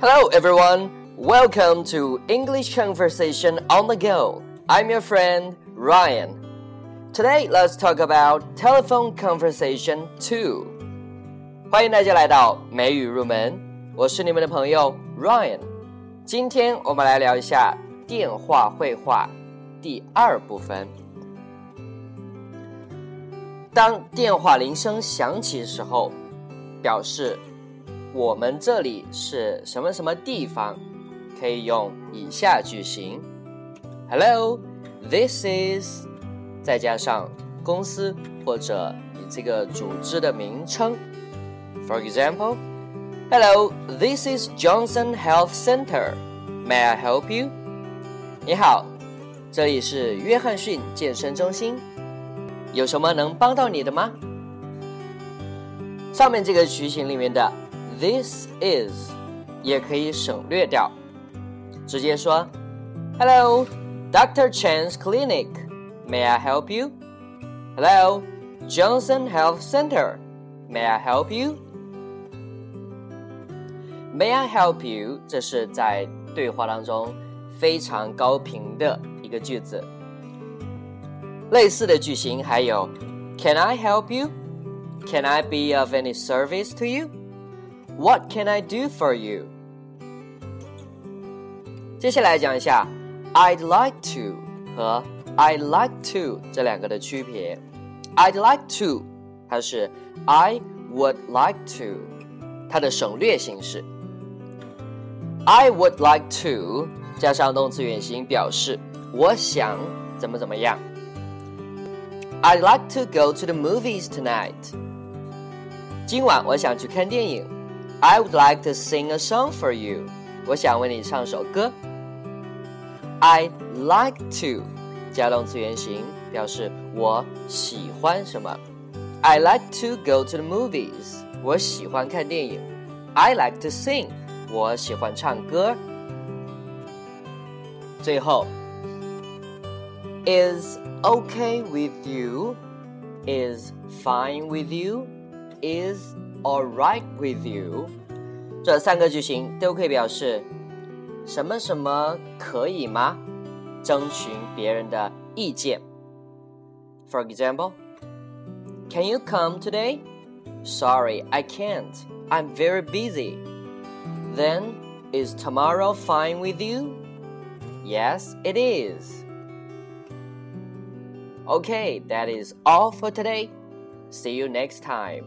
Hello, everyone. Welcome to English Conversation on the Go. I'm your friend Ryan. Today, let's talk about telephone conversation two. 欢迎大家来到美语入门，我是你们的朋友 Ryan。今天我们来聊一下电话会话第二部分。当电话铃声响起的时候，表示 我们这里是什么什么地方，可以用以下句型：Hello, this is，再加上公司或者你这个组织的名称。For example, Hello, this is Johnson Health Center. May I help you? 你好，这里是约翰逊健身中心，有什么能帮到你的吗？上面这个句型里面的。This is 也可以省略掉，直接说 Hello, Dr. Chen's clinic. May I help you? Hello, Johnson Health Center. May I help you? May I help you？这是在对话当中非常高频的一个句子。类似的句型还有 Can I help you? Can I be of any service to you? What can I do for you？接下来讲一下 I'd like to 和 I'd like to 这两个的区别。I'd like to 它是 I would like to，它的省略形式。I would like to 加上动词原形表示我想怎么怎么样。I'd like to go to the movies tonight。今晚我想去看电影。 I would like to sing a song for you. 我想为你唱首歌。I'd like to 加动词原形，表示我喜欢什么。I like to go to the movies. 我喜欢看电影。I like to sing. 我喜欢唱歌。最后，is okay with you, is fine with you, is Alright with you，这三个句型都可以表示什么什么可以吗？征询别人的意见。For example, Can you come today? Sorry, I can't. I'm very busy. Then, is tomorrow fine with you? Yes, it is. Okay, that is all for today. See you next time.